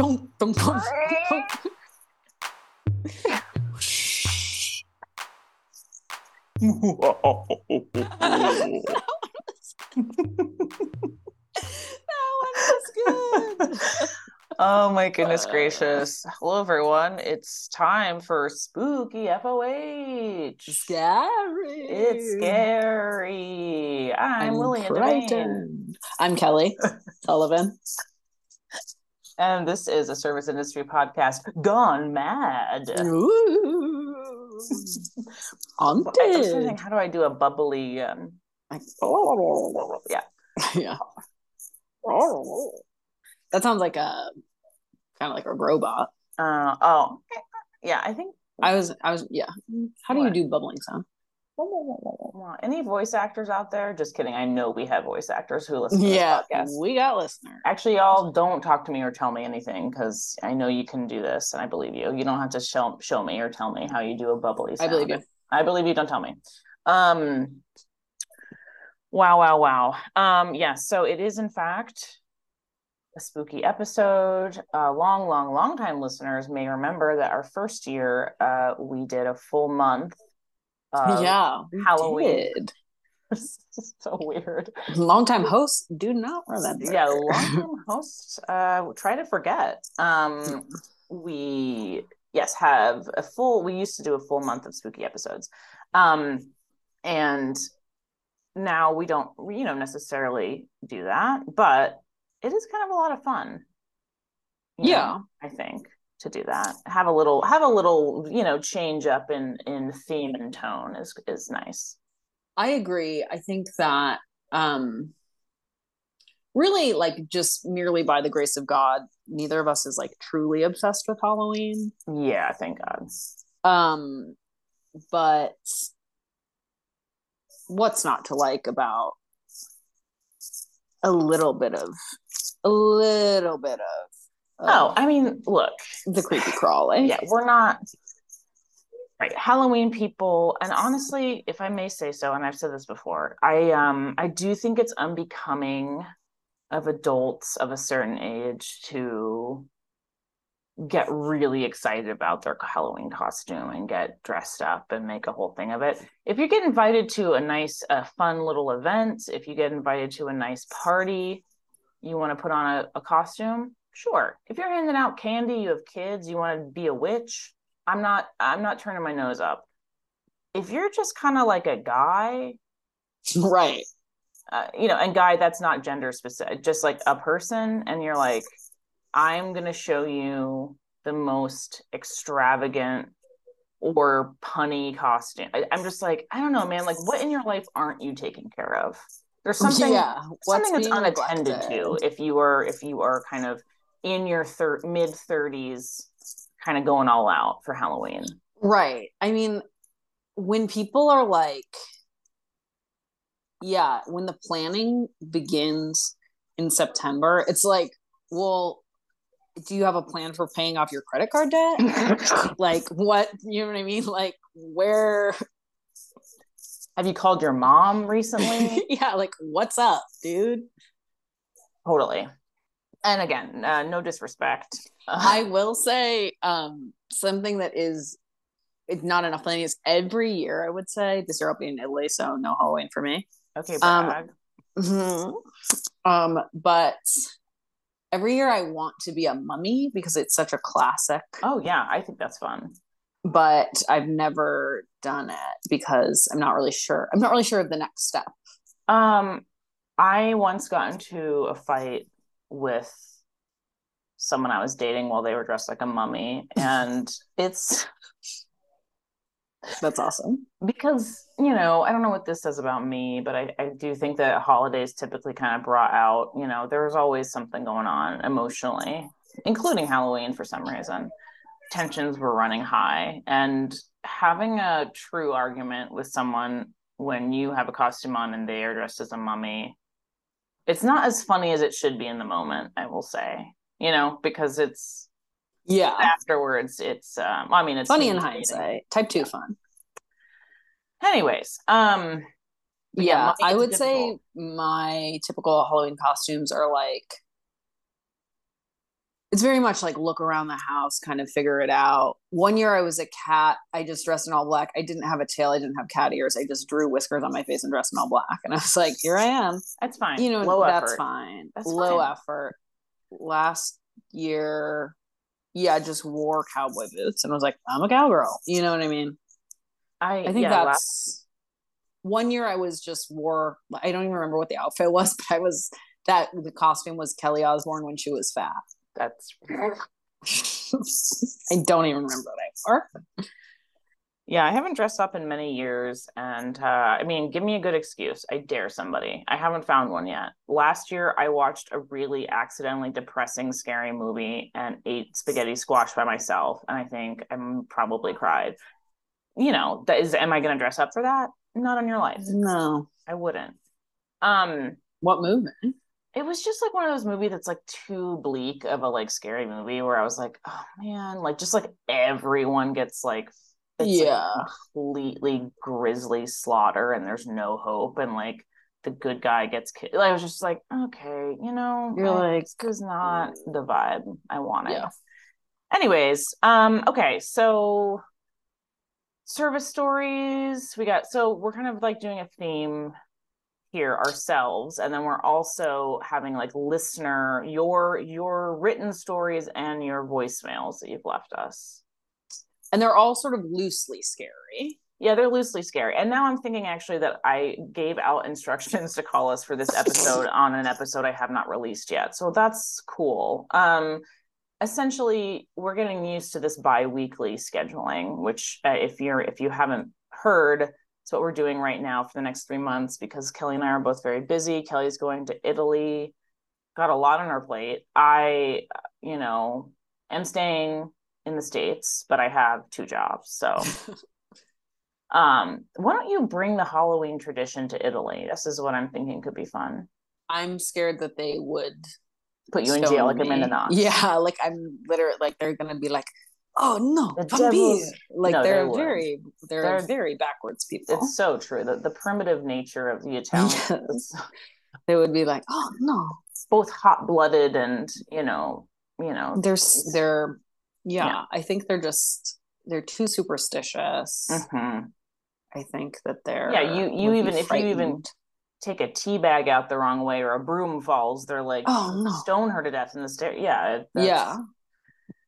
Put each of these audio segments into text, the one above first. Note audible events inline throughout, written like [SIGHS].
Dunk, dunk, dunk, dunk. that one was good. Oh my goodness gracious. Hello everyone. It's time for spooky FOH. Scary. It's scary. I'm, Lillian Devane. frightened. I'm Kelly [LAUGHS] Sullivan. And this is a service industry podcast gone mad. Ooh. I was thinking, Haunted. how do I do a bubbly um [LAUGHS] yeah. yeah. That sounds like a kind of like a robot. Uh oh. Yeah, I think I was, I was, yeah. How do you do bubbling sound? Any voice actors out there? Just kidding. I know we have voice actors who listen to Yeah, we got listeners. Actually, y'all don't talk to me or tell me anything because I know you can do this and I believe you. You don't have to show show me or tell me how you do a bubbly I believe you. I believe you. Don't tell me. Um. Wow! Wow! Wow! Um. Yes. so it is in fact a spooky episode. Uh, long, long, long time listeners may remember that our first year, uh, we did a full month. Yeah, we Halloween. did. [LAUGHS] So weird. Longtime hosts do not remember. yeah long time hosts uh try to forget um we yes have a full we used to do a full month of spooky episodes um and now we don't you know necessarily do that but it is kind of a lot of fun you know, Yeah. i think to do that have a little have a little you know change up in in theme and tone is is nice I agree. I think that um really like just merely by the grace of God, neither of us is like truly obsessed with Halloween. yeah thank god Um but what's not to like about a little bit of a little bit of oh i mean look the creepy crawling. yeah we're not right halloween people and honestly if i may say so and i've said this before i um i do think it's unbecoming of adults of a certain age to get really excited about their halloween costume and get dressed up and make a whole thing of it if you get invited to a nice a fun little event if you get invited to a nice party you want to put on a, a costume sure if you're handing out candy you have kids you want to be a witch i'm not i'm not turning my nose up if you're just kind of like a guy [LAUGHS] Right. uh, you know and guy that's not gender specific just like a person and you're like i'm going to show you the most extravagant or punny costume I, i'm just like i don't know man like what in your life aren't you taking care of there's something yeah. Something that's unattended neglected? to if you are if you are kind of in your thir- mid 30s kind of going all out for halloween Right. I mean, when people are like, yeah, when the planning begins in September, it's like, well, do you have a plan for paying off your credit card debt? [LAUGHS] like, what, you know what I mean? Like, where, have you called your mom recently [LAUGHS] yeah, like, what's up, dude? totally and again uh, no disrespect I will say, um, something that is it's not enough planning is every year, I would say, this year I'll be in Italy, so no Halloween for me. okay Um, brag. Mhm. Um, but every year I want to be a mummy because it's such a classic. oh yeah i think that's fun But I've never done it because I'm not really sure. I'm not really sure of the next step. um i once got into a fight with someone i was dating while they were dressed like a mummy. And [LAUGHS] it's That's awesome. because you know i don't know what this says about me but I, I do think that holidays typically kind of brought out you know there's always something going on emotionally including halloween for some reason. Tensions were running high. And having a true argument with someone when you have a costume on and they are dressed as a mummy it's not as funny as it should be in the moment i will say you know because it's Yeah. afterwards it's um i mean it's Funny in hindsight. Type two fun. anyways um yeah, Yeah. I would difficult. say my typical Halloween costumes are like it's very much like look around the house, kind of figure it out. One year I was a cat. I just dressed in all black. I didn't have a tail. I didn't have cat ears. I just drew whiskers on my face and dressed in all black. And I was like, here I am. That's fine. You know, Low that's effort. fine. That's Low fine. effort. Last year, yeah, I just wore cowboy boots and was like, I'm a cowgirl. You know what I mean? I, I think yeah, that's last- one year I was just wore I don't even remember what the outfit was, [LAUGHS] but I was that the costume was Kelly Osbourne when she was fat. That's I don't even remember what I wore. yeah. I haven't dressed up in many years, and uh, I mean, give me a good excuse. I dare somebody. I haven't found one yet. Last year, I watched a really accidentally depressing, scary movie and ate spaghetti squash by myself, and I think I'm probably cried. You know, that is. Am I going to dress up for that? Not on your life. No. I wouldn't. Um, What movie? It was just like one of those movies that's like too bleak of a like scary movie where I was like, oh man, like just like everyone gets like it's, like, Yeah. completely grisly slaughter and there's no hope and like the good guy gets killed. Like, I was just like, okay, you know, You're like, this is not the vibe I wanted. Yeah. Anyways, um, okay, so service stories. We got so we're kind of like doing a theme here ourselves and then we're also having like listener your your written stories and your voicemails that you've left us. And they're all sort of loosely scary. yeah they're loosely scary. And now i'm thinking actually that i gave out instructions to call us for this episode [LAUGHS] on an episode i have not released yet. So that's cool. Um essentially we're getting used to this bi-weekly scheduling which uh, if you're if you haven't heard it's what we're doing right now for the next three months because kelly and i are both very busy. Kelly's going to italy. Got a lot on her plate. I you know am staying in the states but i have two jobs so. [LAUGHS] Um why don't you bring the halloween tradition to italy? This is what i'm thinking could be fun. I'm scared that they would put you in jail like me. Amanda Knox. Yeah, like I'm literally like they're gonna be like, oh no, The vampire. devil's- Like No, they they're would. very they're, They're- very backwards people. it's so true the, the primitive nature of the italian Yes. [LAUGHS] They would be like, oh no, both hot-blooded and you know you know they're they're yeah, Yeah. I think they're just they're too superstitious. mhm. I think that they're Yeah, you- you even- if you even- take a tea bag out the wrong way or a broom falls they're like Oh, no. stone her to death in the stair yeah that's- yeah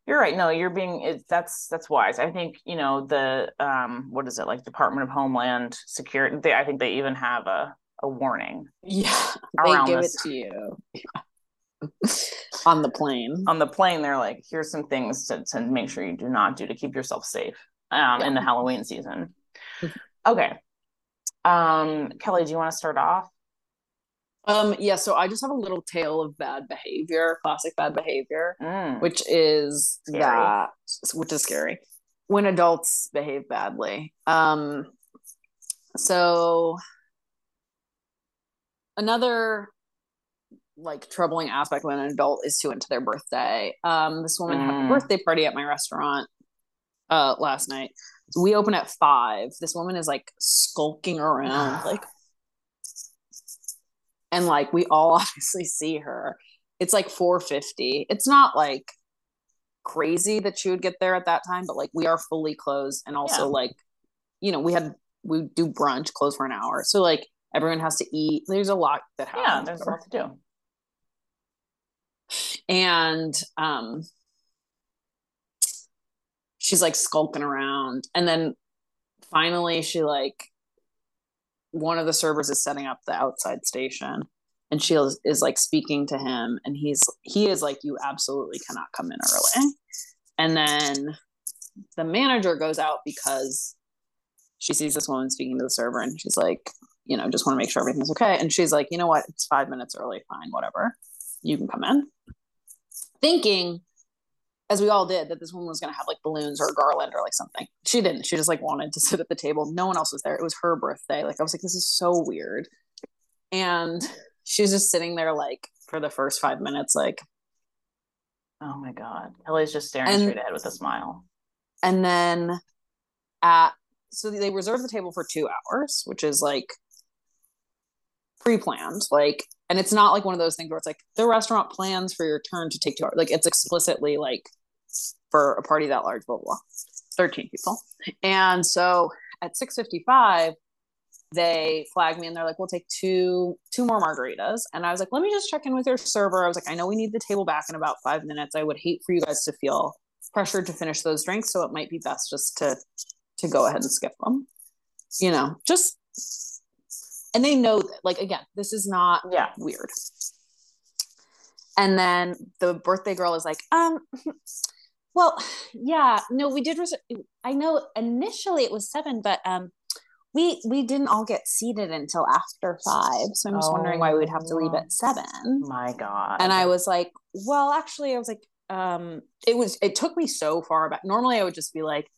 you're right. No you're being it, that's that's wise. I think you know the um what is it like department of homeland security they, i think they even have a a warning yeah they give this. it to you. [LAUGHS] On the plane. on the plane they're like here's some things to, to make sure you do not do to keep yourself safe um in the halloween season. Okay. Um kelly do you want to start off Um, yeah, so I just have a little tale of bad behavior, classic bad behavior, Mm, which is Scary. that which is scary when adults behave badly. Um, so another like troubling aspect when an adult is too into their birthday. Um, this woman had Mm. a birthday party at my restaurant uh last night. We open at five. This woman is like skulking around, [SIGHS] like and like we all [LAUGHS] obviously see her. It's like 450. It's not like crazy that she would get there at that time, but like we are fully closed and also Yeah. like you know, we had we do brunch close for an hour. So like everyone has to eat. There's a lot that happens. yeah there's a lot to do and um she's like skulking around and then finally she like one of the servers is setting up the outside station and she is, is like speaking to him and he's he is like you absolutely cannot come in early. And then the manager goes out because she sees this woman speaking to the server and she's like you know just want to make sure everything's okay. And she's like you know what? It's five minutes early. Fine whatever. You can come in. Thinking as we all did that this woman was going to have like balloons or a garland or like something. She didn't. She just like wanted to sit at the table. No one else was there. It was her birthday. Like i was like this is so weird. And she's just sitting there like for the first five minutes like oh my god. Kelly's just staring And- straight ahead with a smile. and then at so they reserve the table for two hours which is like pre-planned. Like, and it's not like one of those things where it's like the restaurant plans for your turn to take two hours. Like it's explicitly like for a party that large, blah blah. blah. 13 people. And so at 655, they flagged me and they're like, we'll take two two more margaritas. And I was like, let me just check in with your server. I was like, I know we need the table back in about five minutes. I would hate for you guys to feel pressured to finish those drinks. So it might be best just to to go ahead and skip them. You know, just and they know that like again, this is not Yeah. weird. And then the birthday girl is like, um, well, [SIGHS] yeah, no, we did. Res- I know initially it was seven, but um, we we didn't all get seated until after five. So I'm just wondering why we'd have to leave Oh. at seven. My God. And I was like, well, actually, I was like, um, it was. It took me so far back. Normally, I would just be like,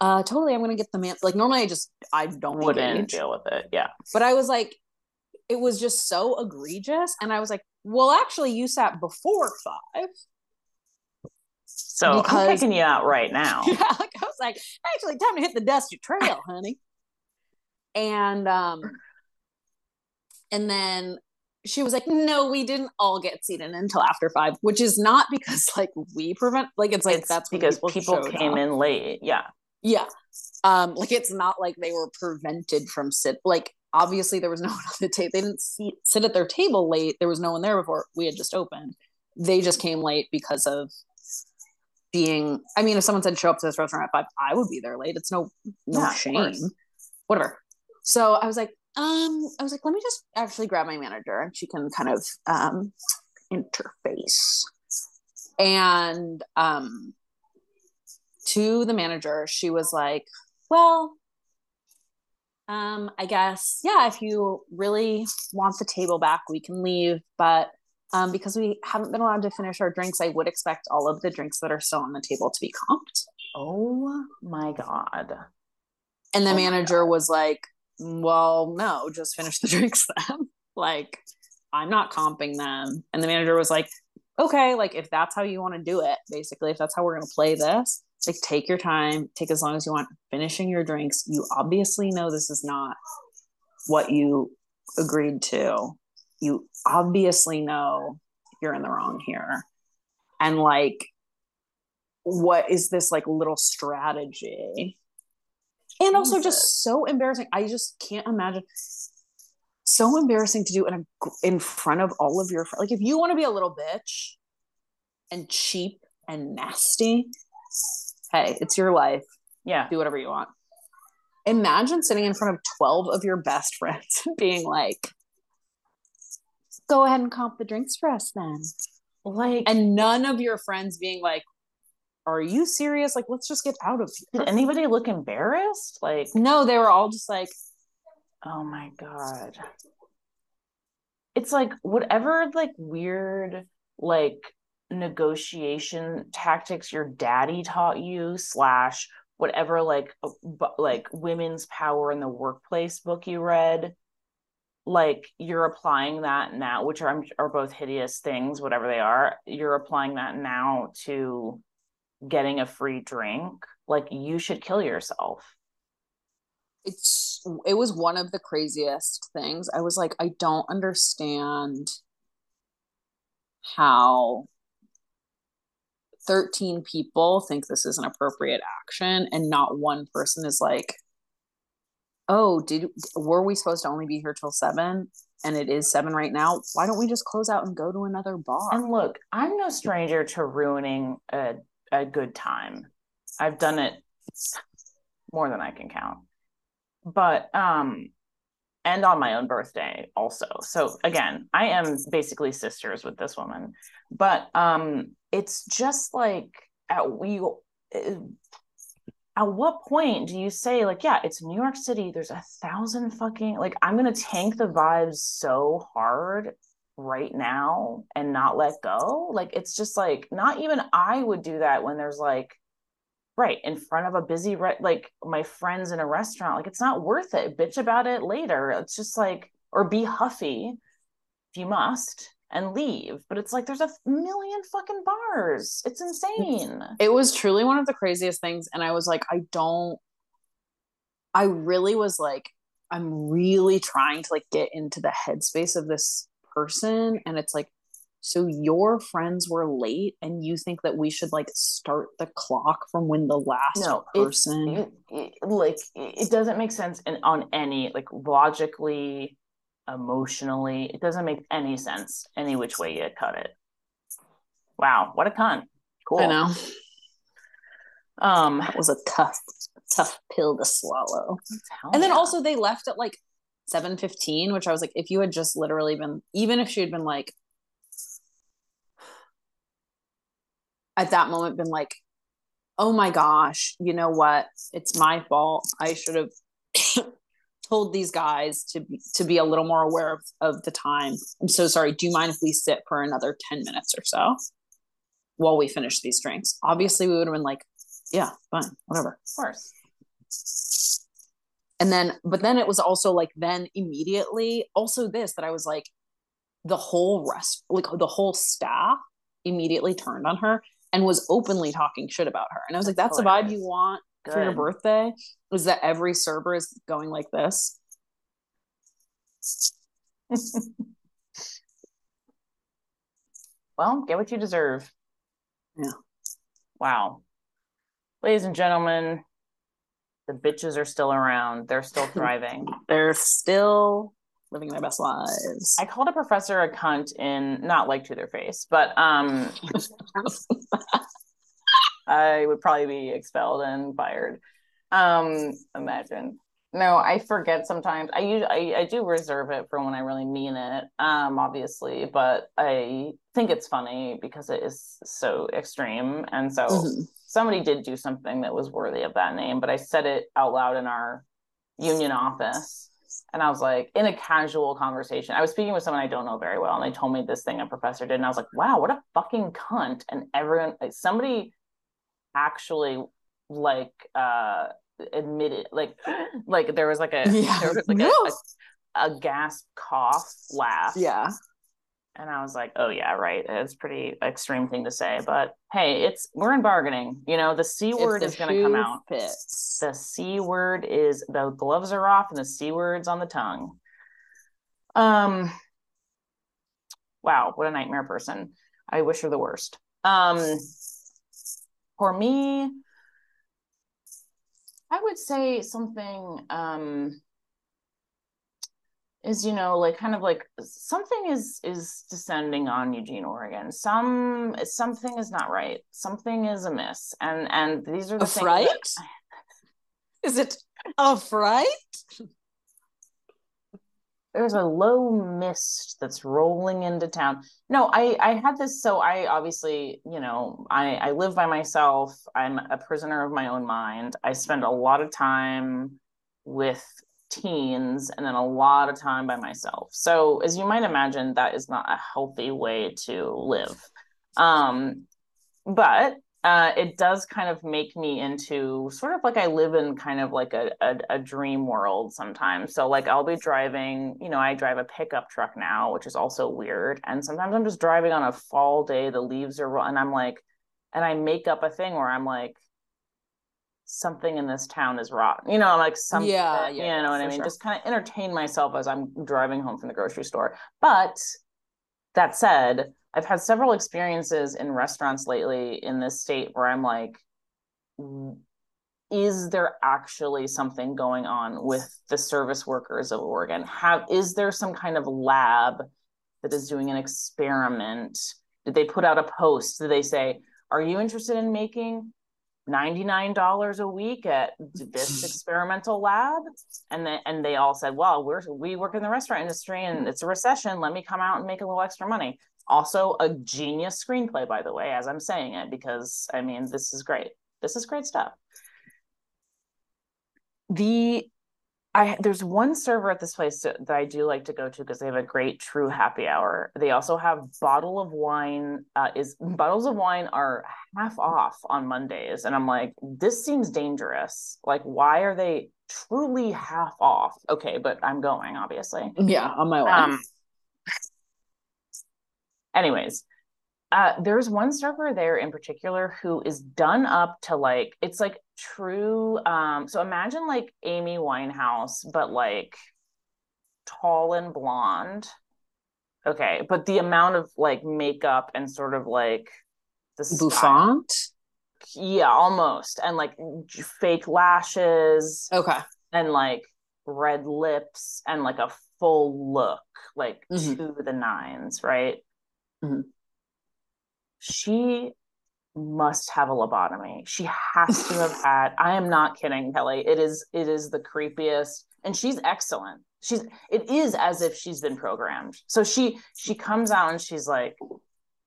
uh, totally, I'm gonna get the man. Like normally, I just I don't wouldn't engage deal with it. Yeah. but I was like, it was just so egregious. And I was like, well, actually, you sat before five. So Because- I'm kicking you out right now. [LAUGHS] Yeah, like, I was like, actually, time to hit the dusty trail, honey. And um, and then she was like, no, we didn't all get seated until after five, which is not because like we prevent, like it's like it's that's because people, showed came up. in late. Yeah. Yeah. Um, like it's not like they were prevented from sit like obviously there was no [LAUGHS] one on the table. They didn't see, sit at their table late. There was no one there before we had just opened. They just came late because of being I mean, if someone said show up to this restaurant at five, I would be there late. It's no no Yeah, shame. Whatever. So I was like, um, I was like, let me just actually grab my manager and she can kind of um interface. And um to the manager, she was like, Well, um, I guess, yeah, if you really want the table back, we can leave. But um, because we haven't been allowed to finish our drinks, I would expect all of the drinks that are still on the table to be comped. Oh my God. And the Oh manager was like, Well, no, just finish the [LAUGHS] drinks then. like, I'm not comping them. And the manager was like, Okay, like if that's how you want to do it, basically, if that's how we're gonna play this, like take your time, take as long as you want, finishing your drinks. You obviously know this is not what you agreed to. You obviously know you're in the wrong here. And like, what is this like little strategy? And also Jesus. just so embarrassing. I just can't imagine. So embarrassing to do in a in front of all of your friends. Like if you want to be a little bitch and cheap and nasty, hey, it's your life. Yeah. Do whatever you want. Imagine sitting in front of 12 of your best friends [LAUGHS] and being like, go ahead and comp the drinks for us then. Like, And none of your friends being like, are you serious? Like, let's just get out of here. did anybody look embarrassed? Like, No, they were all just like, oh my God. It's like whatever, like, weird, like, negotiation tactics your daddy taught you, slash, whatever, like, uh, like, women's power in the workplace book you read. Like you're applying that now, which are are both hideous things, whatever they are. You're applying that now to getting a free drink. Like you should kill yourself. it's it was one of the craziest things. I was like, I don't understand how 13 people think this is an appropriate action and not one person is like oh did were we supposed to only be here till 7 and it is 7 right now why don't we just close out and go to another bar And look, I'm no stranger to ruining a a good time. I've done it more than I can count. But um and on my own birthday also. So again, I am basically sisters with this woman. But um it's just like at we at what point do you say like yeah it's new york city there's a thousand fucking like i'm gonna tank the vibes so hard right now and not let go? Like it's just like not even i would do that when there's like right in front of a busy re- like my friends in a restaurant like it's not worth it. Bitch about it later. It's just like or be huffy if you must and leave but it's like there's a million fucking bars. It's insane. it was truly one of the craziest things and i was like i don't i really was like I'm really trying to like get into the headspace of this person and it's like so your friends were late and you think that we should like start the clock from when the last no, person it, it, like it doesn't make sense and on any like logically emotionally. It doesn't make any sense any which way you cut it. Wow what a con. cool. I know. Um that was a tough tough pill to swallow. And then also they left at like 7:15 which I was like if you had just literally been even if she had been like at that moment been like oh my gosh you know what? It's my fault. I should have told these guys to be to be a little more aware of, of the time. I'm so sorry. Do you mind if we sit for another 10 minutes or so while we finish these drinks? Obviously we would have been like yeah fine whatever. Of course. And then but then it was also like then immediately also this that i was like the whole rest like the whole staff immediately turned on her and was openly talking shit about her. And i was like that's, the vibe you want Good. for your birthday is that every server is going like this [LAUGHS] well get what you deserve yeah wow ladies and gentlemen the bitches are still around. They're still [LAUGHS] thriving. They're still living their best lives. I called a professor a cunt in not like to their face, but um [LAUGHS] I would probably be expelled and fired. Um imagine. No, I forget sometimes. I usually I, I do reserve it for when I really mean it, um, obviously, but I think it's funny because it is so extreme. And so mm-hmm somebody did do something that was worthy of that name, but I said it out loud in our union office. And I was like, in a casual conversation, I was speaking with someone I don't know very well, and they told me this thing a professor did, and I was like, "Wow, what a fucking cunt!" And everyone, like, somebody, actually, like, uh, admitted, like, [GASPS] like there was like a, yeah. there was like no. [LAUGHS] a, a, a gasp, cough, laugh, yeah, and I was like, oh yeah, right. It's pretty extreme thing to say, but hey, it's we're in bargaining. You know, the C word is gonna come out. Fits. The C word is the gloves are off and the C word's on the tongue. Um wow, what a nightmare person. I wish her the worst. Um for me, I would say something um is you know like kind of like something is is descending on Eugene, Oregon. Some something is not right. Something is amiss, and and these are the a things. Fright? That... is it a fright? There's a low mist that's rolling into town. No, I I had this. So I obviously you know I I live by myself. I'm a prisoner of my own mind. I spend a lot of time with teens and then a lot of time by myself. So, as you might imagine, that is not a healthy way to live. Um, but uh, it does kind of make me into sort of like I live in kind of like a, a, a, dream world sometimes. So like I'll be driving, you know, I drive a pickup truck now, which is also weird. And sometimes I'm just driving on a fall day, the leaves are, and I'm like, and I make up a thing where I'm like, something in this town is rotten. You know, like something, yeah, yeah, you know what I mean? Sure. Just kind of entertain myself as I'm driving home from the grocery store. But that said, I've had several experiences in restaurants lately in this state where I'm like, is there actually something going on with the service workers of Oregon? Have is there some kind of lab that is doing an experiment? Did they put out a post? Did they say, are you interested in making $99 a week at this [LAUGHS] experimental lab and then and they all said well we're we work in the restaurant industry and it's a recession let me come out and make a little extra money also a genius screenplay by the way as i'm saying it because i mean this is great this is great stuff the I there's one server at this place that I do like to go to because they have a great true happy hour. They also have bottle of wine. Uh, is bottles of wine are half off on Mondays, and I'm like, this seems dangerous. Like, why are they truly half off? Okay, but I'm going obviously. Yeah, on my way. Um, anyways, uh, there's one server there in particular who is done up to like it's like true um so imagine like amy winehouse but like tall and blonde okay but the amount of like makeup and sort of like the Bouffant. yeah almost and like fake lashes Okay. and like red lips and like a full look like Mhm. to the nines right Mhm. she must have a lobotomy. She has to have had i am not kidding kelly. It is it is the creepiest and she's excellent. She's it is as if she's been programmed. So she she comes out and she's like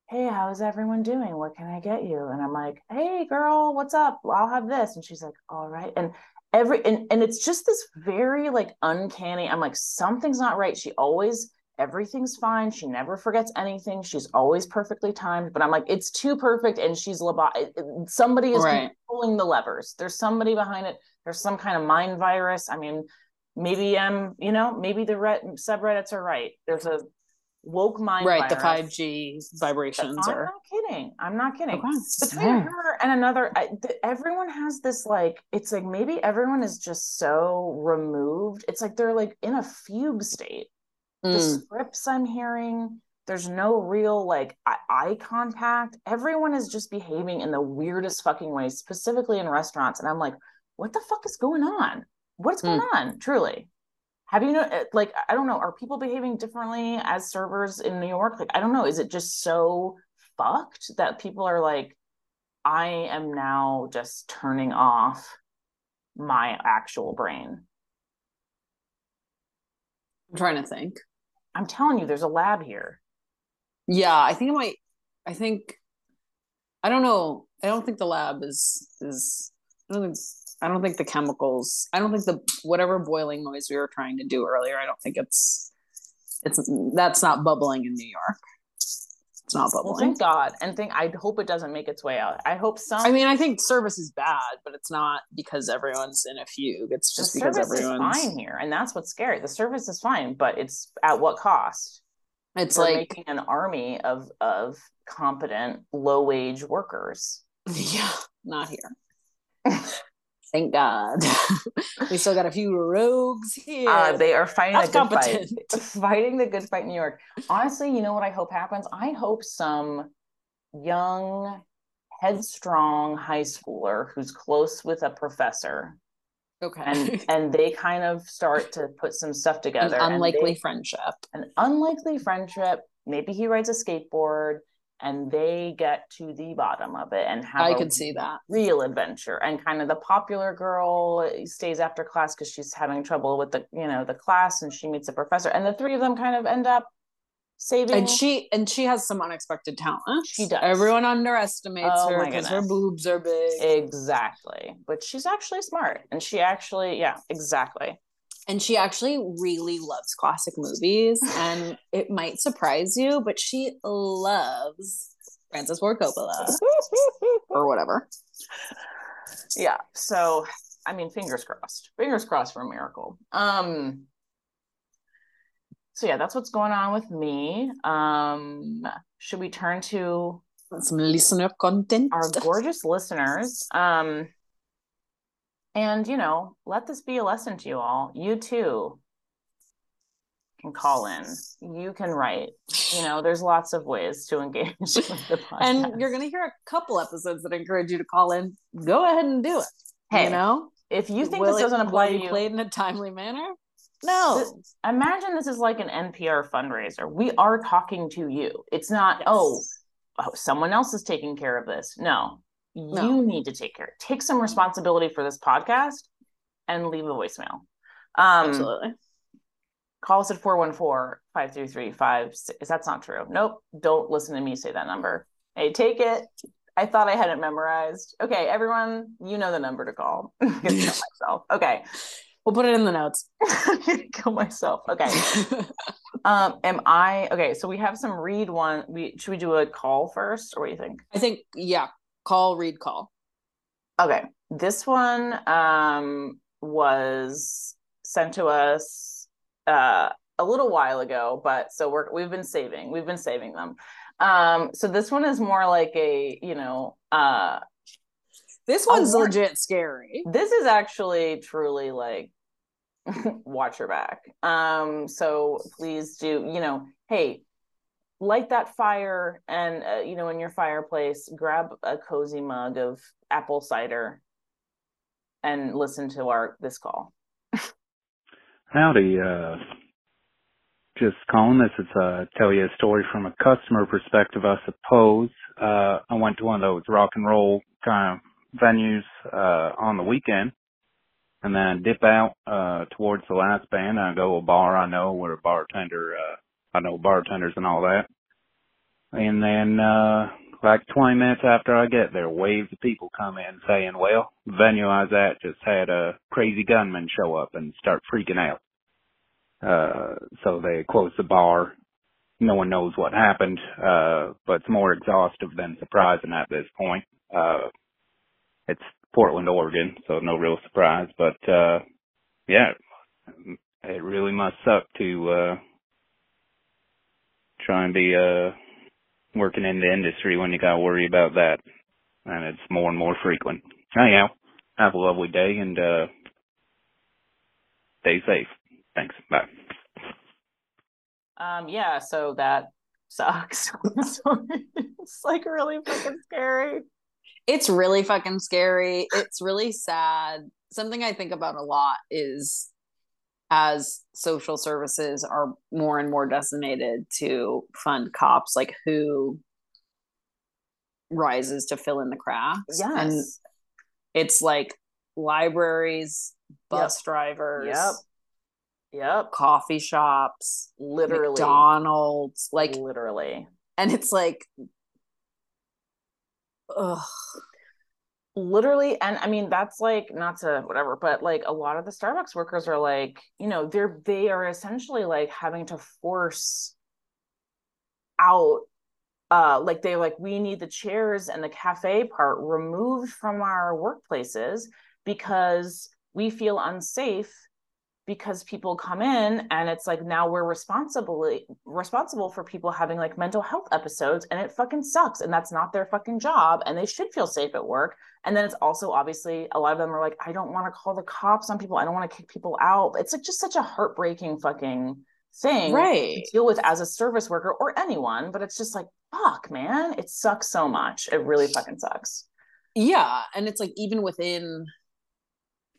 hey how's everyone doing? What can i get you? And i'm like hey girl what's up? I'll have this. And she's like all right. And every and, and it's just this very like uncanny i'm like something's not right. She always everything's fine she never forgets anything she's always perfectly timed but i'm like it's too perfect and she's labo- it- it- somebody is Right. pulling the levers there's somebody behind it there's some kind of mind virus i mean maybe um you know maybe the red subreddits are right there's a woke mind Right. The 5G vibrations I'm are. not kidding. I'm not kidding. Okay. Between Yeah. her and another, I, th- everyone has this like. It's like maybe everyone is just so removed. It's like they're like in a fugue state. The Mm. scripts I'm hearing, there's no real like eye, contact. Everyone is just behaving in the weirdest fucking ways, specifically in restaurants. And I'm like, what the fuck is going on? What's going on? Truly. Have you know uh, like I don't know, are people behaving differently as servers in New York? Like I don't know, is it just so fucked that people are like I am now just turning off my actual brain. I'm trying to think. I'm telling you there's a lab here. Yeah, I think it might. I think. I don't know. I don't think the lab is is. I don't think. I don't think the chemicals. I don't think the whatever boiling noise we were trying to do earlier. I don't think it's. It's that's not bubbling in New York. It's not Well, thank God. And think I hope it doesn't make its way out. I hope some I mean, I think service is bad, but it's not because everyone's in a fugue. It's just because everyone's. fine here. And that's what's scary. The service is fine, but it's at what cost? It's We're like making an army of of competent low wage workers. [LAUGHS] Yeah, not here. Thank God. [LAUGHS] we still got a few rogues here. Uh, they are fighting Not a good fight. [LAUGHS] Fighting the good fight in New York. Honestly, you know what I hope happens? I hope some young, headstrong high schooler who's close with a professor okay. and [LAUGHS] and they kind of start to put some stuff together. and unlikely they- friendship. an unlikely friendship. Maybe he rides a skateboard and they get to the bottom of it and have I a could see that. real adventure and kind of the popular girl stays after class because she's having trouble with the you know the class and she meets a professor and the three of them kind of end up saving And she and she has some unexpected talent. She does. Everyone underestimates Oh her because her boobs are big. exactly but she's actually smart and she actually yeah exactly and she actually really loves classic movies [SIGHS] and it might surprise you but she loves francis ford coppola. [LAUGHS] Or whatever. Yeah so i mean fingers crossed. Fingers crossed for a miracle. Um so yeah that's what's going on with me. Um should we turn to some listener content? our gorgeous listeners? Um and you know let this be a lesson to you all. You too can call in. You can write. You know there's lots of ways to [LAUGHS] engage with the podcast and you're gonna hear a couple episodes that encourage you to call in. Go ahead and do it hey you know? if you think Will this doesn't apply to you played in a timely manner? No. This- imagine this is like an npr fundraiser. We are talking to you. It's not oh oh, someone else is taking care of this. No, you need to take care. Take some responsibility for this podcast and leave a voicemail. Um, absolutely Call us at 414-533-5. Is that's not true? Nope. Don't listen to me say that number. Hey, take it. I thought I had it memorized. Okay, everyone, you know the number to call. [LAUGHS] Myself. Okay. we'll put it in the notes [LAUGHS] kill myself. Okay. [LAUGHS] Um, am I okay? So we have some read one. We should we do a call first, or what do you think? i think yeah call read call Okay, this one um was sent to us uh a little while ago, but so we're we've been saving we've been saving them. Um, so this one is more like a you know uh This one's legit scary. This is actually truly like [LAUGHS] watch your back. Um, so please do, you know, hey, light that fire and uh, you know in your fireplace grab a cozy mug of apple cider and listen to our this call. Howdy uh just calling. This is uh tell you a story from a customer perspective i suppose. Uh i went to one of those rock and roll kind of venues uh on the weekend and then dip out uh towards the last band. I go to a bar i know where a bartender uh I know bartenders and all that. And then, uh, like 20 minutes after I get there, waves of people come in saying, well, the venue I was at just had a crazy gunman show up and start freaking out. Uh, so they closed the bar. No one knows what happened, uh, but it's more exhaustive than surprising at this point. Uh, it's Portland, Oregon, so no real surprise, but, uh, yeah, it really must suck to, uh, try and be, uh, working in the industry when you got to worry about that. And it's more and more frequent. Anyhow, have a lovely day and, uh, stay safe. Thanks. Bye. Um, yeah, so that sucks. [LAUGHS] it's like really fucking scary. It's really fucking scary. It's really sad. Something I think about a lot is as social services are more and more designated to fund cops, like who rises to fill in the cracks. Yes. And it's like libraries, bus Yep. drivers, Yep. Yep. coffee shops, Literally. McDonald's, like, literally. and it's like, ugh, literally and i mean that's like not to whatever but like a lot of the starbucks workers are like you know they're they are essentially like having to force out uh like they're like we need the chairs and the cafe part removed from our workplaces because we feel unsafe because people come in and it's like now we're responsibly responsible for people having like mental health episodes and it fucking sucks and that's not their fucking job and they should feel safe at work. And then it's also obviously a lot of them are like i don't want to call the cops on people. I don't want to kick people out. It's like just such a heartbreaking fucking thing right. to deal with as a service worker or anyone but it's just like fuck man. It sucks so much. It really fucking sucks. Yeah. And it's like, even within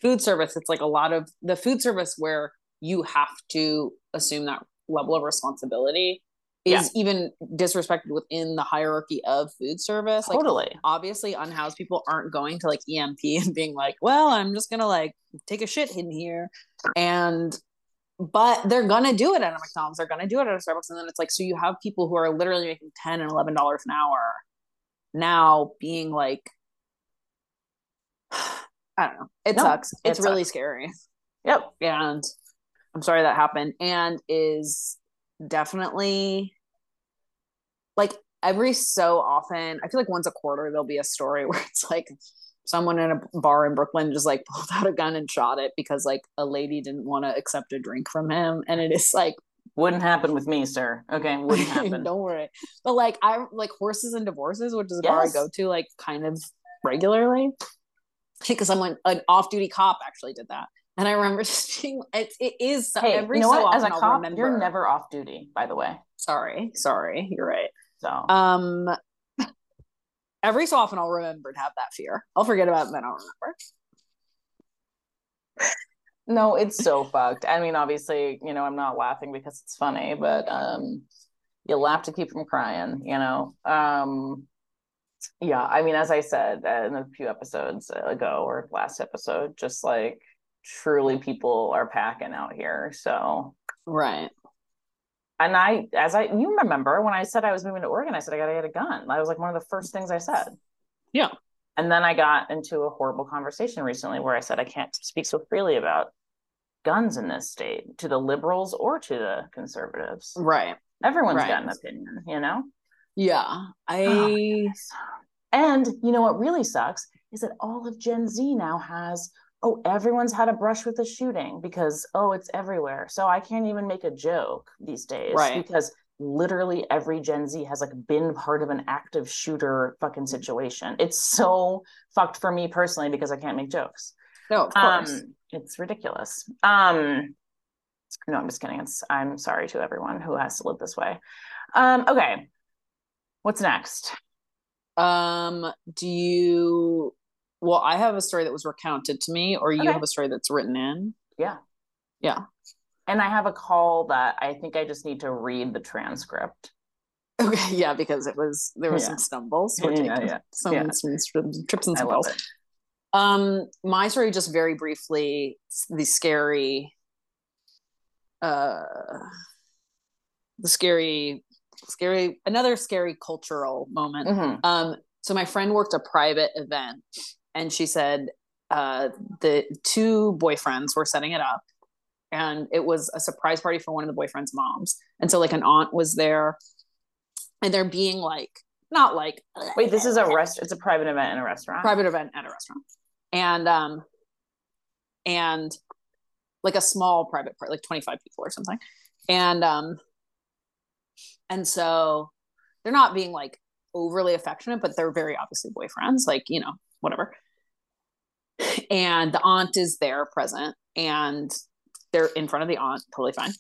food service, it's like a lot of the food service where you have to assume that level of responsibility is Yeah. even disrespected within the hierarchy of food service. Like, totally obviously, unhoused people aren't going to like EMP [LAUGHS] and being like, well, I'm just gonna like take a shit in here. And but they're gonna do it at a McDonald's, they're gonna do it at a Starbucks. And then it's like, so you have people who are literally making 10 and 11 dollars an hour now being like I don't know. It No, sucks. it It's really sucks. scary. yep And I'm sorry that happened. And is definitely like every so often, I feel like once a quarter there'll be a story [LAUGHS] where it's like someone in a bar in Brooklyn just like pulled out a gun and shot it because like a lady didn't want to accept a drink from him. And it is like wouldn't happen with me sir okay wouldn't [LAUGHS] happen don't worry. But like I like horses and divorces, which is a bar I go to like kind of regularly. Because someone an off-duty cop actually did that. And I remember [LAUGHS] just being it, it is so, hey every you know so what as a often I'll cop remember. you're never off duty by the way sorry, sorry, you're right. so Um [LAUGHS] every so often I'll remember to have that fear. I'll forget about it, then I'll remember. [LAUGHS] no it's so fucked i mean obviously you know i'm not laughing because it's funny but um you laugh to keep from crying you know um yeah i mean as i said uh, in a few episodes ago or last episode just like truly people are packing out here so Right. and i as i you remember when i said i was moving to oregon i said i gotta get a gun that was like one of the first things i said Yeah. and then i got into a horrible conversation recently where i said i can't speak so freely about guns in this state to the liberals or to the conservatives Right. everyone's Right. got an opinion you know Yeah. I Oh, and you know what really sucks is that all of gen z now has oh everyone's had a brush with a shooting because oh it's everywhere so i can't even make a joke these days Right. because literally every Gen Z has like been part of an active shooter fucking situation. It's so fucked for me personally because I can't make jokes. No, of course. Um, it's ridiculous. Um, no, I'm just kidding. It's I'm sorry to everyone who has to live this way. Um, okay. What's next? Um, do you well, I have a story that was recounted to me, or you Okay. have a story that's written in. Yeah. Yeah. And I have a call that I think I just need to read the transcript. Okay, [LAUGHS] yeah, because it was there were Yeah. some stumbles. We're Yeah, yeah, Some, yeah. some trips trips and stumbles. Um, my story just very briefly, the scary, uh, the scary, scary, another scary cultural moment. Mhm. Um, so my friend worked a private event, and she said uh, the two boyfriends were setting it up, and it was a surprise party for one of the boyfriend's moms, and so like an aunt was there, and they're being like not like Wait, this is a rest. It's a private event in a restaurant. private event at a restaurant and um and like a small private part like 25 people or something and um and so they're not being like overly affectionate but they're very obviously boyfriends like you know whatever. And the aunt is there present and they're in front of the aunt totally fine.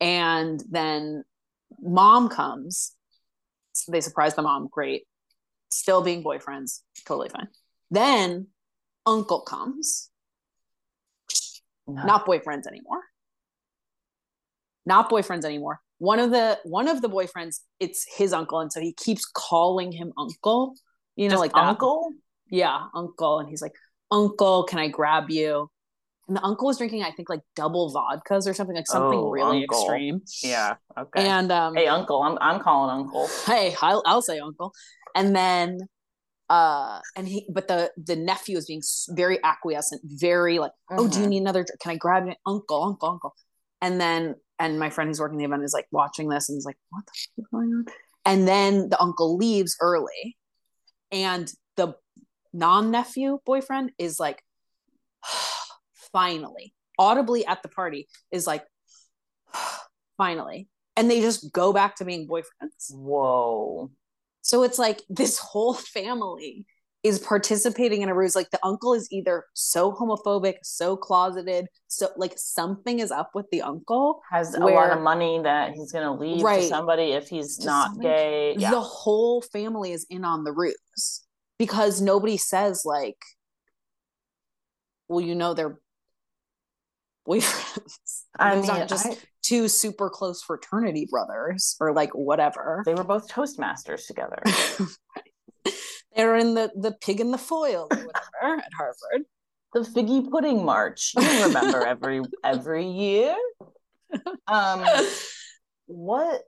And then mom comes. So they surprise the mom great. Still being boyfriends totally fine. Then uncle comes. No. not boyfriends anymore. Not boyfriends anymore one of the one of the boyfriends it's his uncle and so he keeps calling him uncle you know Just like that. uncle. yeah uncle and he's like uncle can i grab you and the uncle was drinking i think like double vodkas or something like something Oh, really uncle. extreme Yeah. Okay. and um hey, uncle. I'm I'm calling uncle. hey I'll, I'll say uncle and then uh and he but the the nephew is being very acquiescent very like oh do you Mhm. need another drink? can i grab it uncle uncle uncle and then and my friend who's working the event is like watching this and is like what the fuck is going on? And then the uncle leaves early and the non-nephew boyfriend is like [SIGHS] finally audibly at the party is like [SIGHS] finally. And they just go back to being boyfriends. Whoa. so it's like this whole family is participating in a ruse. Like the uncle is either so homophobic, so closeted, so like something is up with the uncle. Has a lot of money that he's gonna leave to somebody if he's not somebody. gay. Yeah. The whole family is in on the ruse because nobody says like, well, you know, they're boyfriends. [LAUGHS] I mean, aren't just I- two super close fraternity brothers or like whatever. they were both Toastmasters together. [LAUGHS] [LAUGHS] They're in the the pig and the foil or whatever [LAUGHS] at Harvard. the figgy pudding march. You remember every [LAUGHS] every year. Um, what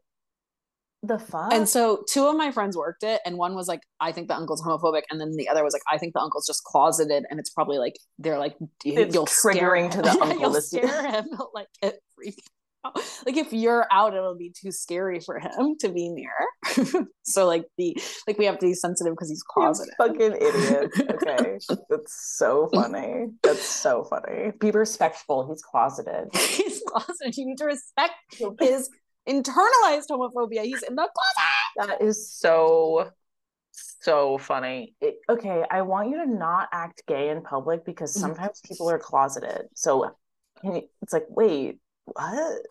the fuck? And so two of my friends worked it, and one was like, I think the uncle's homophobic, and then the other was like, I think the uncle's just closeted, and it's probably like they're like, It's you'll triggering to the uncle you'll to see- scare him. like out. [LAUGHS] Like if you're out, it'll be too scary for him to be near. [LAUGHS] so like the like we have to be sensitive because he's You closeted. fucking idiot. [LAUGHS] Okay. That's so funny. That's so funny. Be respectful. He's closeted. he's closeted. You need to respect his internalized homophobia. He's in the closet. That is so so funny. It- okay, I want you to not act gay in public because mm-hmm. sometimes people are closeted. So it's like, wait, what?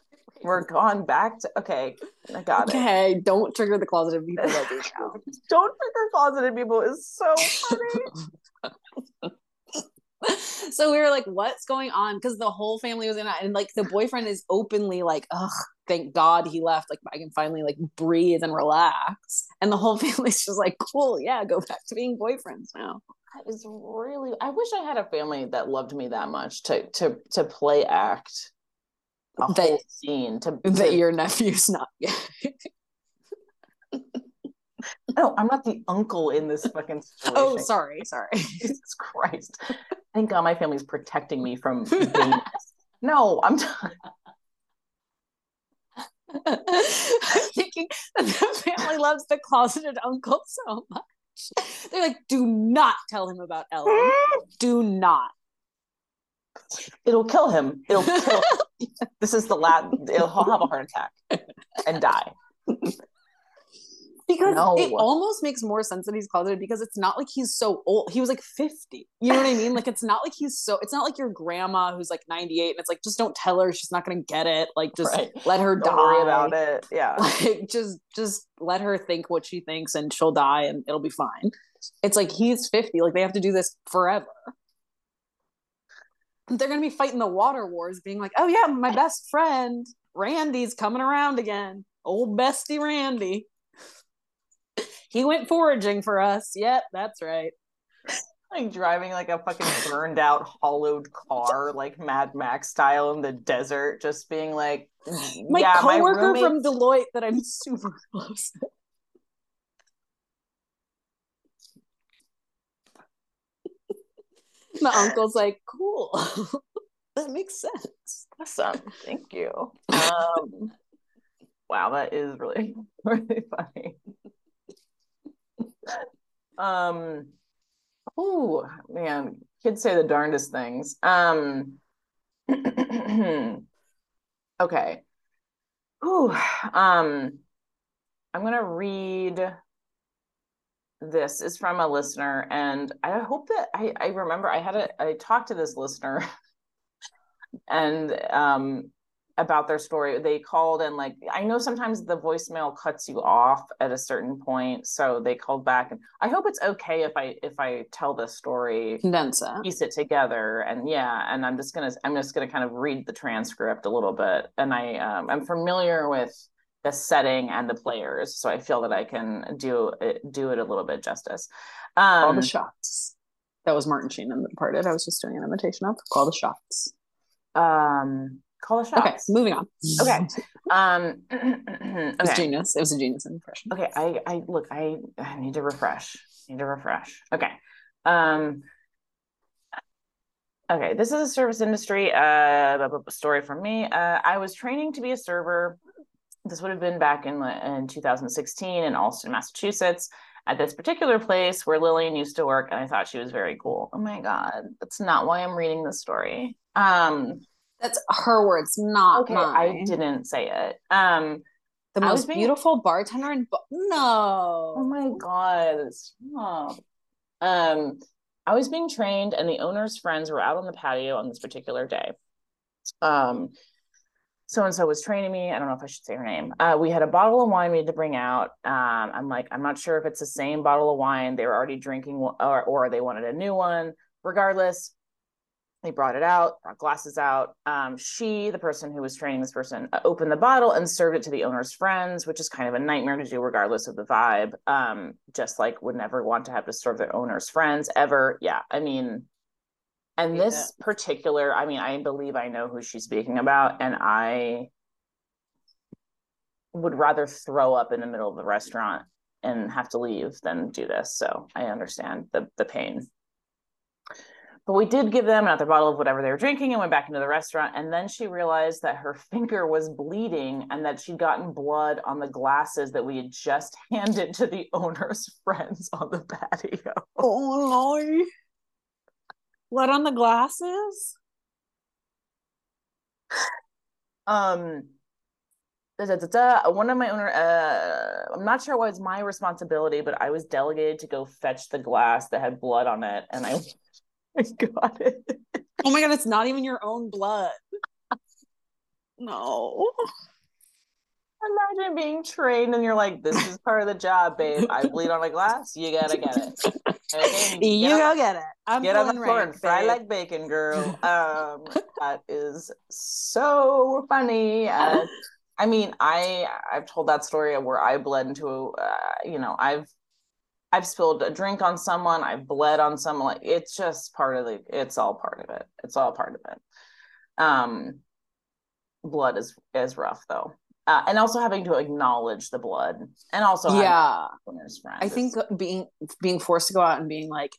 We're gone back to okay. I got it. Okay, don't trigger the closeted people that do now. [LAUGHS] Don't trigger closeted people is so funny. [LAUGHS] so we were like, what's going on? Because the whole family was in it, and like the boyfriend is openly like, ugh, thank God he left. Like I can finally like breathe and relax. And the whole [LAUGHS] family's just like, cool, yeah, go back to being boyfriends now. That is really I wish I had a family that loved me that much to to to play act a That- whole scene to, That your nephew's not [LAUGHS] no, I'm not the uncle in this fucking [LAUGHS] oh, situation. oh, sorry, sorry. [LAUGHS] Jesus Christ. Thank God my family's protecting me from. No, I'm I'm thinking that the family loves the closeted uncle so much. They're like, do not tell him about Ellen. Hmm? Do not. It'll kill him. It'll [LAUGHS] kill This is the last it'll he'll have a heart attack. and die. because No. it almost makes more sense that he's closeted because it's not like he's so old. He was like 50. You know what I mean? Like it's not like he's so it's not like your grandma who's like 98 and it's like just don't tell her she's not gonna get it. Like just Right. let her Don't die. worry about it. Yeah. [LAUGHS] Like just just let her think what she thinks and she'll die and it'll be fine. It's like he's 50, like they have to do this forever. They're gonna be fighting the water wars, being like, oh yeah, my best friend Randy's coming around again. Old bestie Randy. [LAUGHS] He went foraging for us. Yep, that's right. [LAUGHS] like driving like a fucking burned out hollowed car like mad max style in the desert just being like My yeah coworker my from Deloitte that I'm [LAUGHS] super close. My uncle's like, cool. [LAUGHS] that makes sense. awesome. Thank you. [LAUGHS] Um wow that is really [LAUGHS] really funny. Um oh man kids say the darndest things. Um [CLEARS THROAT] okay. Ooh, um i'm gonna read this is from a listener and i hope that i i remember i had a i talked to this listener [LAUGHS] and um about their story they called and like i know sometimes the voicemail cuts you off at a certain point so they called back and i hope it's okay if i if i tell this story Condense it. piece it together and yeah and i'm just gonna i'm just gonna kind of read the transcript a little bit and i um, i'm familiar with the setting and the players so i feel that i can do it do it a little bit justice um Call the shots. That was Martin Sheen in the departed. I was just doing an imitation of call the shots. um call the shots. Okay, moving on. Okay. [LAUGHS] um [CLEARS THROAT] okay. It was genius. It was a genius impression. okay i i look i i need to refresh I need to refresh okay um okay this is a service industry uh story from me uh i was training to be a server this would have been back in in 2016 in Allston, Massachusetts, at this particular place where Lillian used to work, and I thought she was very cool. Oh my god, that's not why I'm reading this story. Um, That's her words, not okay, mine. I didn't say it. Um, The most being- beautiful bartender in Bo- no. Oh my god, stop. Um, I was being trained, and the owner's friends were out on the patio on this particular day. Um, so and so was training me. I don't know if I should say her name. Uh, we had a bottle of wine we had to bring out. Um, I'm like, I'm not sure if it's the same bottle of wine they were already drinking, or or they wanted a new one. Regardless, they brought it out, brought glasses out. Um, she, the person who was training this person, uh, opened the bottle and served it to the owner's friends, which is kind of a nightmare to do, regardless of the vibe. Um, just like would never want to have to serve their owner's friends ever. Yeah, I mean, and this particular, I mean, I believe I know who she's speaking about, and I would rather throw up in the middle of the restaurant and have to leave than do this. So I understand the the pain. But we did give them another bottle of whatever they were drinking and went back into the restaurant. And then she realized that her [LAUGHS] finger was bleeding and that she'd gotten blood on the glasses that we had just [LAUGHS] handed to the owner's friends on the patio. Oh no. What on the glasses? Um, da, da, da, da. one of my owner, uh, I'm not sure why it's my responsibility, but I was delegated to go fetch the glass that had blood on it, and I, [LAUGHS] I got it. Oh my god, it's not even your own blood. No. Imagine being trained and you're like, this is part of the job, babe. I [LAUGHS] bleed on a glass. You gotta get it. Okay, [LAUGHS] You get go on, get it. I'm get on the floor rank, and fry babe. like bacon, girl. [LAUGHS] Um, that is so funny. And I mean, I I've told that story where I bled into, uh, you know, I've I've spilled a drink on someone. I've bled on someone. Like it's just part of the. It's all part of it. It's all part of it. Um, blood is is rough though, uh, and also having to acknowledge the blood, and also yeah. I think being being forced to go out and being like,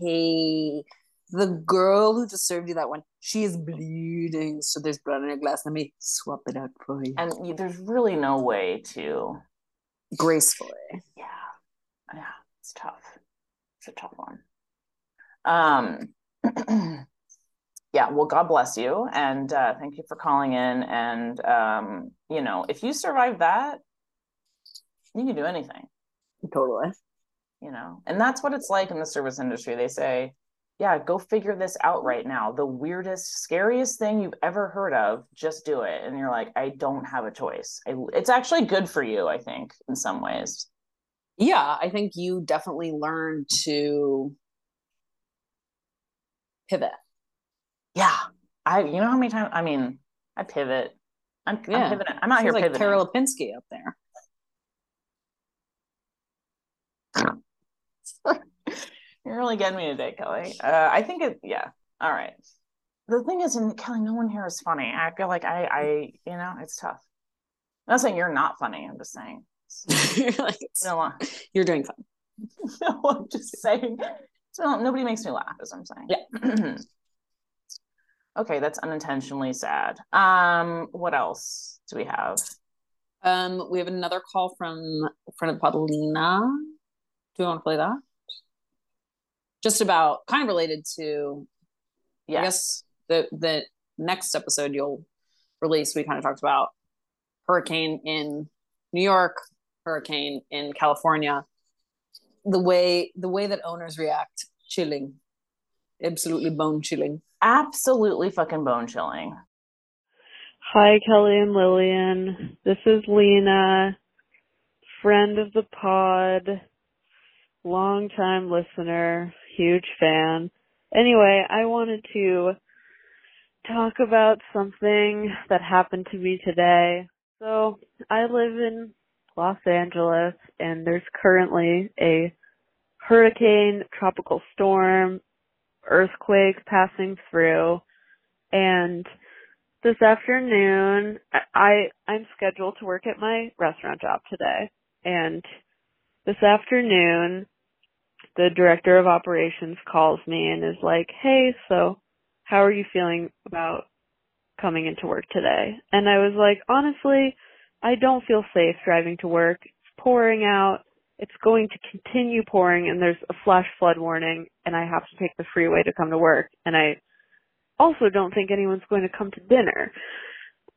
hey, the girl who just served you that one, she is bleeding, so there's blood in her glass. Let me swap it out for you. and there's really no way to. gracefully. Yeah, yeah, it's tough. It's a tough one. Um, [CLEARS THROAT] yeah, well, God bless you. And uh, thank you for calling in. And, um, you know, if you survive that, you can do anything. Totally. You know, and that's what it's like in the service industry. They say, yeah, go figure this out right now. The weirdest, scariest thing you've ever heard of, just do it. And you're like, I don't have a choice. I, it's actually good for you, I think, in some ways. Yeah, I think you definitely learn to pivot. Yeah. I, you know how many times, I mean, I pivot. I'm, yeah. I'm pivoting. I'm out Sounds here like pivoting. Tara Lipinski up there. [LAUGHS] You're really getting me today, Kelly. Uh, I think it, yeah. All right. The thing is, and Kelly, no one here is funny. I feel like I, I, you know, it's tough. I'm not saying you're not funny. I'm just saying. you're, [LAUGHS] like, no, you're doing fun. [LAUGHS] no, I'm just saying. So nobody makes me laugh, as I'm saying. Yeah. [CLEARS THROAT] okay, that's unintentionally sad. Um, what else do we have? Um, we have another call from a friend of Paulina. Do you want to play that? Just about kind of related to, yes. I guess the the next episode you'll release. We kind of talked about hurricane in New York, hurricane in California. The way the way that owners react, chilling, absolutely bone chilling, absolutely fucking bone chilling. Hi, Kelly and Lillian. This is Lena, friend of the pod, long time listener, huge fan. Anyway, I wanted to talk about something that happened to me today. So, I live in Los Angeles and there's currently a hurricane, tropical storm, earthquake passing through and this afternoon I I'm scheduled to work at my restaurant job today and this afternoon the director of operations calls me and is like, "Hey, so how are you feeling about coming into work today?" And I was like, "Honestly, I don't feel safe driving to work. It's pouring out. It's going to continue pouring and there's a flash flood warning and I have to take the freeway to come to work and I also don't think anyone's going to come to dinner.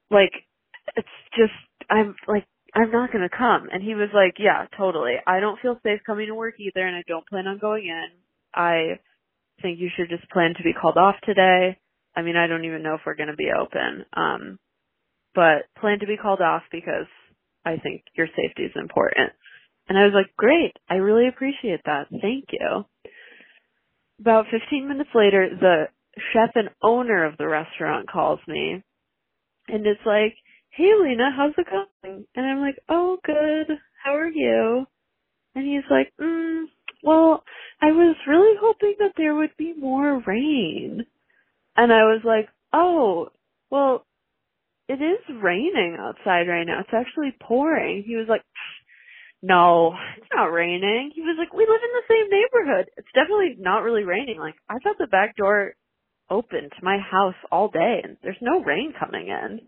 Like, it's just, I'm like, I'm not going to come. And he was like, yeah, totally. I don't feel safe coming to work either and I don't plan on going in. I think you should just plan to be called off today. I mean, I don't even know if we're going to be open. Um, but plan to be called off because I think your safety is important. And I was like, great. I really appreciate that. Thank you. About 15 minutes later, the chef and owner of the restaurant calls me and it's like, Hey Lena, how's it going? And I'm like, Oh, good. How are you? And he's like, mm, well, I was really hoping that there would be more rain. And I was like, oh, well, it is raining outside right now. It's actually pouring. He was like, no, it's not raining. He was like, we live in the same neighborhood. It's definitely not really raining. Like, I've got the back door open to my house all day and there's no rain coming in.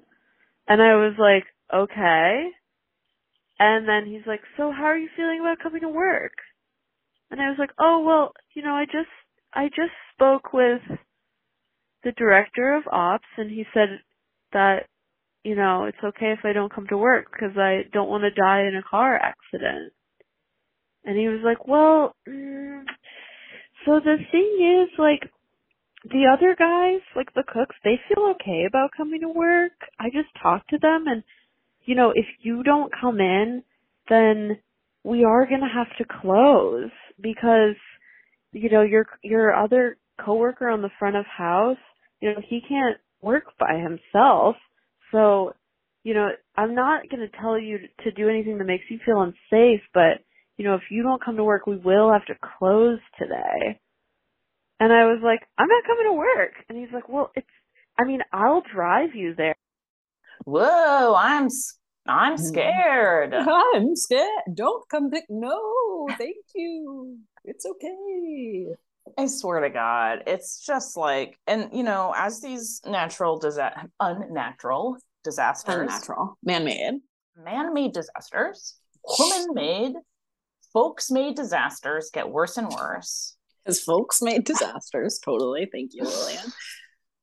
And I was like, okay. And then he's like, so how are you feeling about coming to work? And I was like, oh, well, you know, I just, I just spoke with the director of ops and he said that, you know, it's okay if I don't come to work because I don't want to die in a car accident. And he was like, well, mm, so the thing is, like, the other guys, like the cooks, they feel okay about coming to work. I just talked to them and, you know, if you don't come in, then we are going to have to close because, you know, your, your other coworker on the front of house, you know, he can't work by himself. So, you know, I'm not going to tell you to do anything that makes you feel unsafe, but, you know, if you don't come to work, we will have to close today. And I was like, I'm not coming to work. And he's like, well, it's, I mean, I'll drive you there. Whoa, I'm, I'm mm-hmm. scared. [LAUGHS] I'm scared. Don't come pick. No, thank you. It's okay. I swear to God, it's just like, and you know, as these natural disaster, unnatural disasters, unnatural, man-made, man-made disasters, woman-made, folks-made disasters get worse and worse as folks made disasters. Totally. Thank you, Lillian.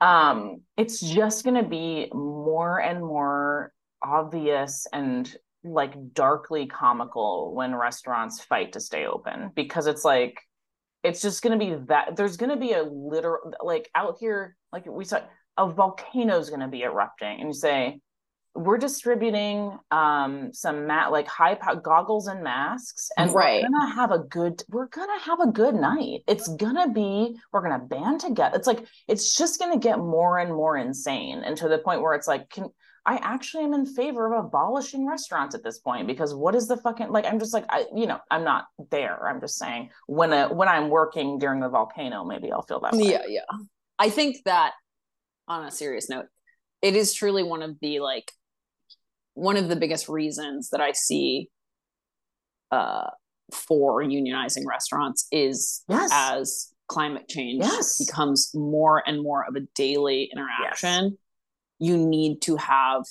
um it's just going to be more and more obvious and like darkly comical when restaurants fight to stay open because it's like it's just going to be that there's going to be a literal like out here like we saw a volcano is going to be erupting and you say we're distributing um some mat like high pow- goggles and masks and Right. we're gonna have a good we're gonna have a good night it's gonna be we're gonna band together it's like it's just gonna get more and more insane and to the point where it's like can i actually am in favor of abolishing restaurants at this point because what is the fucking like i'm just like i you know i'm not there i'm just saying when a when i'm working during the volcano maybe i'll feel that way Yeah, yeah. I think that on a serious note, it is truly one of the like one of the biggest reasons that I see uh for unionizing restaurants is Yes. as climate change Yes. becomes more and more of a daily interaction. You need to have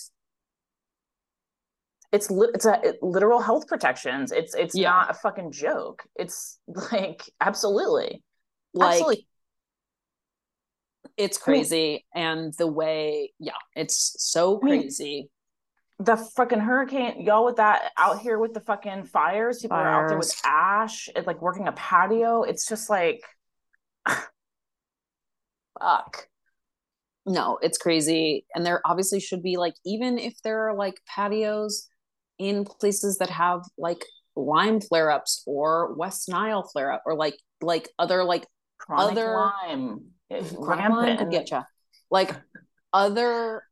it's li- it's a it, literal health protections. It's it's Yeah. not a fucking joke. It's [LAUGHS] like absolutely, like absolutely. it's I mean- crazy and the way yeah, it's so I mean, crazy. The fucking hurricane, y'all with that out here with the fucking fires. People are out there with ash. It's like working a patio. It's just like, [SIGHS] fuck. No it's crazy and there obviously should be like even if there are like patios in places that have like lyme flare-ups or west nile flare-up or like like other like Chronic Other- Lyme, It's chronic Lyme could rampant. get ya. like other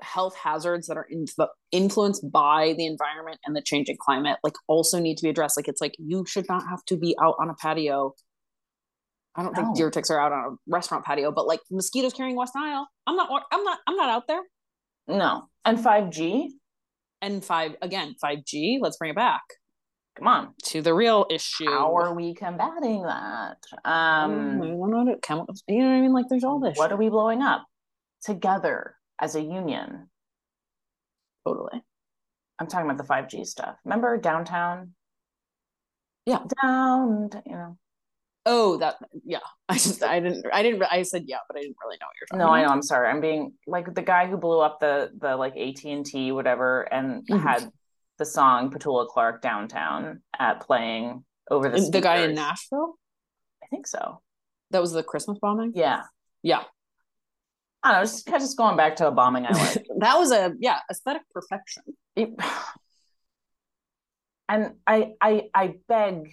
health hazards that are inf- influenced by the environment and the changing climate like also need to be addressed like it's like you should not have to be out on a patio I don't No. think deer ticks are out on a restaurant patio, but like mosquitoes carrying West Nile, I'm not. I'm not. I'm not out there. No, and five G. And five again, five G. Let's bring it back Come on, to the real issue. how are we combating that? Um, we want to chemicals. You know what I mean? Like there's all this. what shit. are we blowing up together as a union? totally? I'm talking about the 5G stuff. Remember downtown? Yeah. Down, you know. Oh, that yeah. [LAUGHS] I just I didn't I didn't I said yeah, but I didn't really know what you're talking No, I know. I'm sorry. I'm being like the guy who blew up the the like AT&T whatever and Mhm. had the song Petula Clark downtown at playing over the The, guy in. Nashville. I think so. That was the Christmas bombing. Yeah. Yeah, I don't know, just just going back to a bombing I like. [LAUGHS] that was a yeah aesthetic perfection. It- [SIGHS] and I I I beg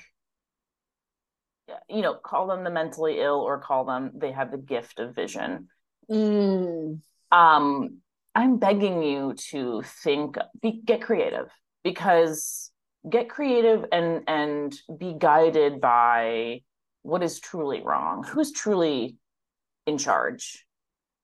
you know, call them the mentally ill or call them they have the gift of vision. Mm. um i'm begging you to think be, get creative because get creative and and be guided by what is truly wrong. Who's truly in charge?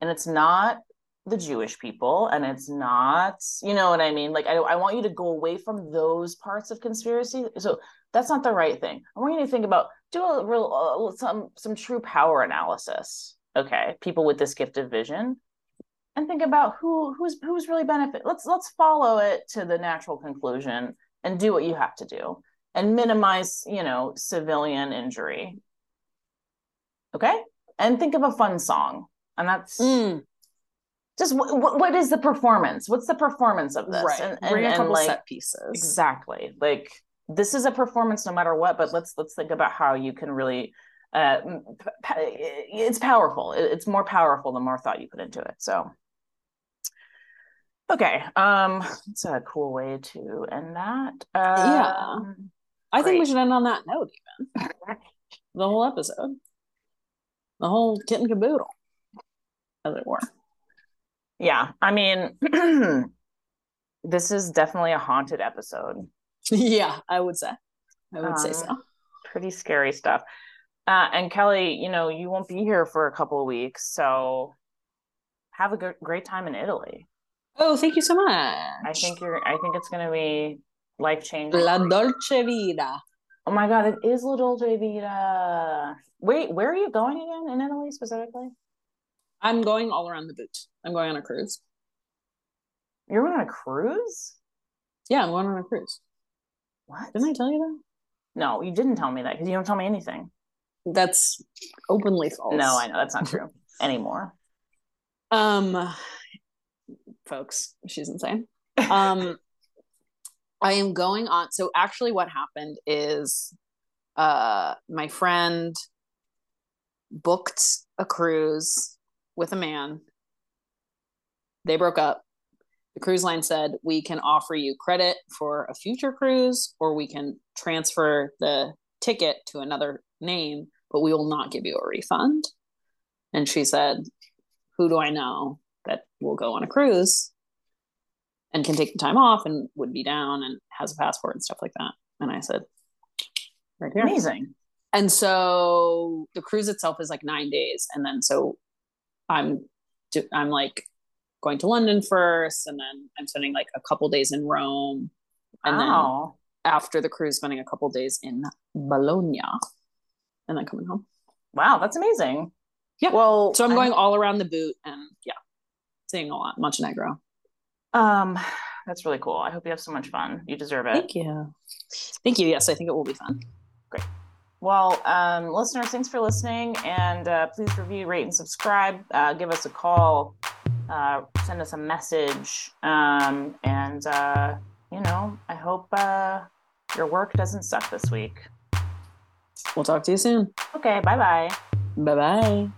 And it's not the jewish people and it's not you know what i mean? Like i, I want you to go away from those parts of conspiracy. So that's not the right thing. I want you to think about do a real uh, some some true power analysis. Okay people with this gift of vision. And think about who who's who's really benefit let's let's follow it to the natural conclusion and do what you have to do and minimize you know civilian injury. Okay? And think of a fun song. And that's Mm. just what, what is the performance? What's the performance of this? Right. and, and, and, like set pieces. exactly. Like this is a performance no matter what but let's let's think about how you can really uh it's powerful. It's more powerful the more thought you put into it. So okay um it's a cool way to end that. Yeah. um, I think we should end on that note, even. The whole episode, the whole kit and caboodle, as it were. yeah i mean [CLEARS THROAT] this is definitely a haunted episode [LAUGHS] yeah, I would say. I would say Um, so. pretty scary stuff. Uh, and Kelly, you know, you won't be here for a couple of weeks, so have a good, great time in Italy. Oh, thank you so much. I think you're. I think it's going to be life changing. La Dolce Vita. Oh my God, it is La Dolce Vita. Wait, where are you going again in Italy specifically? I'm going all around the boot. I'm going on a cruise. You're going on a cruise? Yeah, I'm going on a cruise. What? Didn't I tell you that? No, you didn't tell me that because you don't tell me anything. that's openly false. No, I know that's not true [LAUGHS] anymore. Um, folks, she's insane. Um, [LAUGHS] I am going on. So actually, what happened is, uh, my friend booked a cruise with a man. They broke up. The cruise line said, We can offer you credit for a future cruise, or we can transfer the ticket to another name, but we will not give you a refund. And she said, Who do I know that will go on a cruise and can take the time off and would be down and has a passport and stuff like that? And I said, Right here. Amazing. And so the cruise itself is like nine days. And then so I'm I'm like going to London first, and then I'm spending like a couple days in Rome, and wow. then after the cruise, spending a couple days in Bologna, and then coming home. Wow, that's amazing. Yeah. Well, So I'm going all around the boot, and yeah, seeing a lot Montenegro. Um, that's really cool. I hope you have so much fun. You deserve it. Thank you. Thank you. Yes, I think it will be fun. Great. Well, um, listeners, thanks for listening, and uh, please review, rate, and subscribe. Uh, give us a call, uh, send us a message, um, and uh, you know, I hope uh, your work doesn't suck this week. We'll talk to you soon. Okay, bye bye. Bye bye.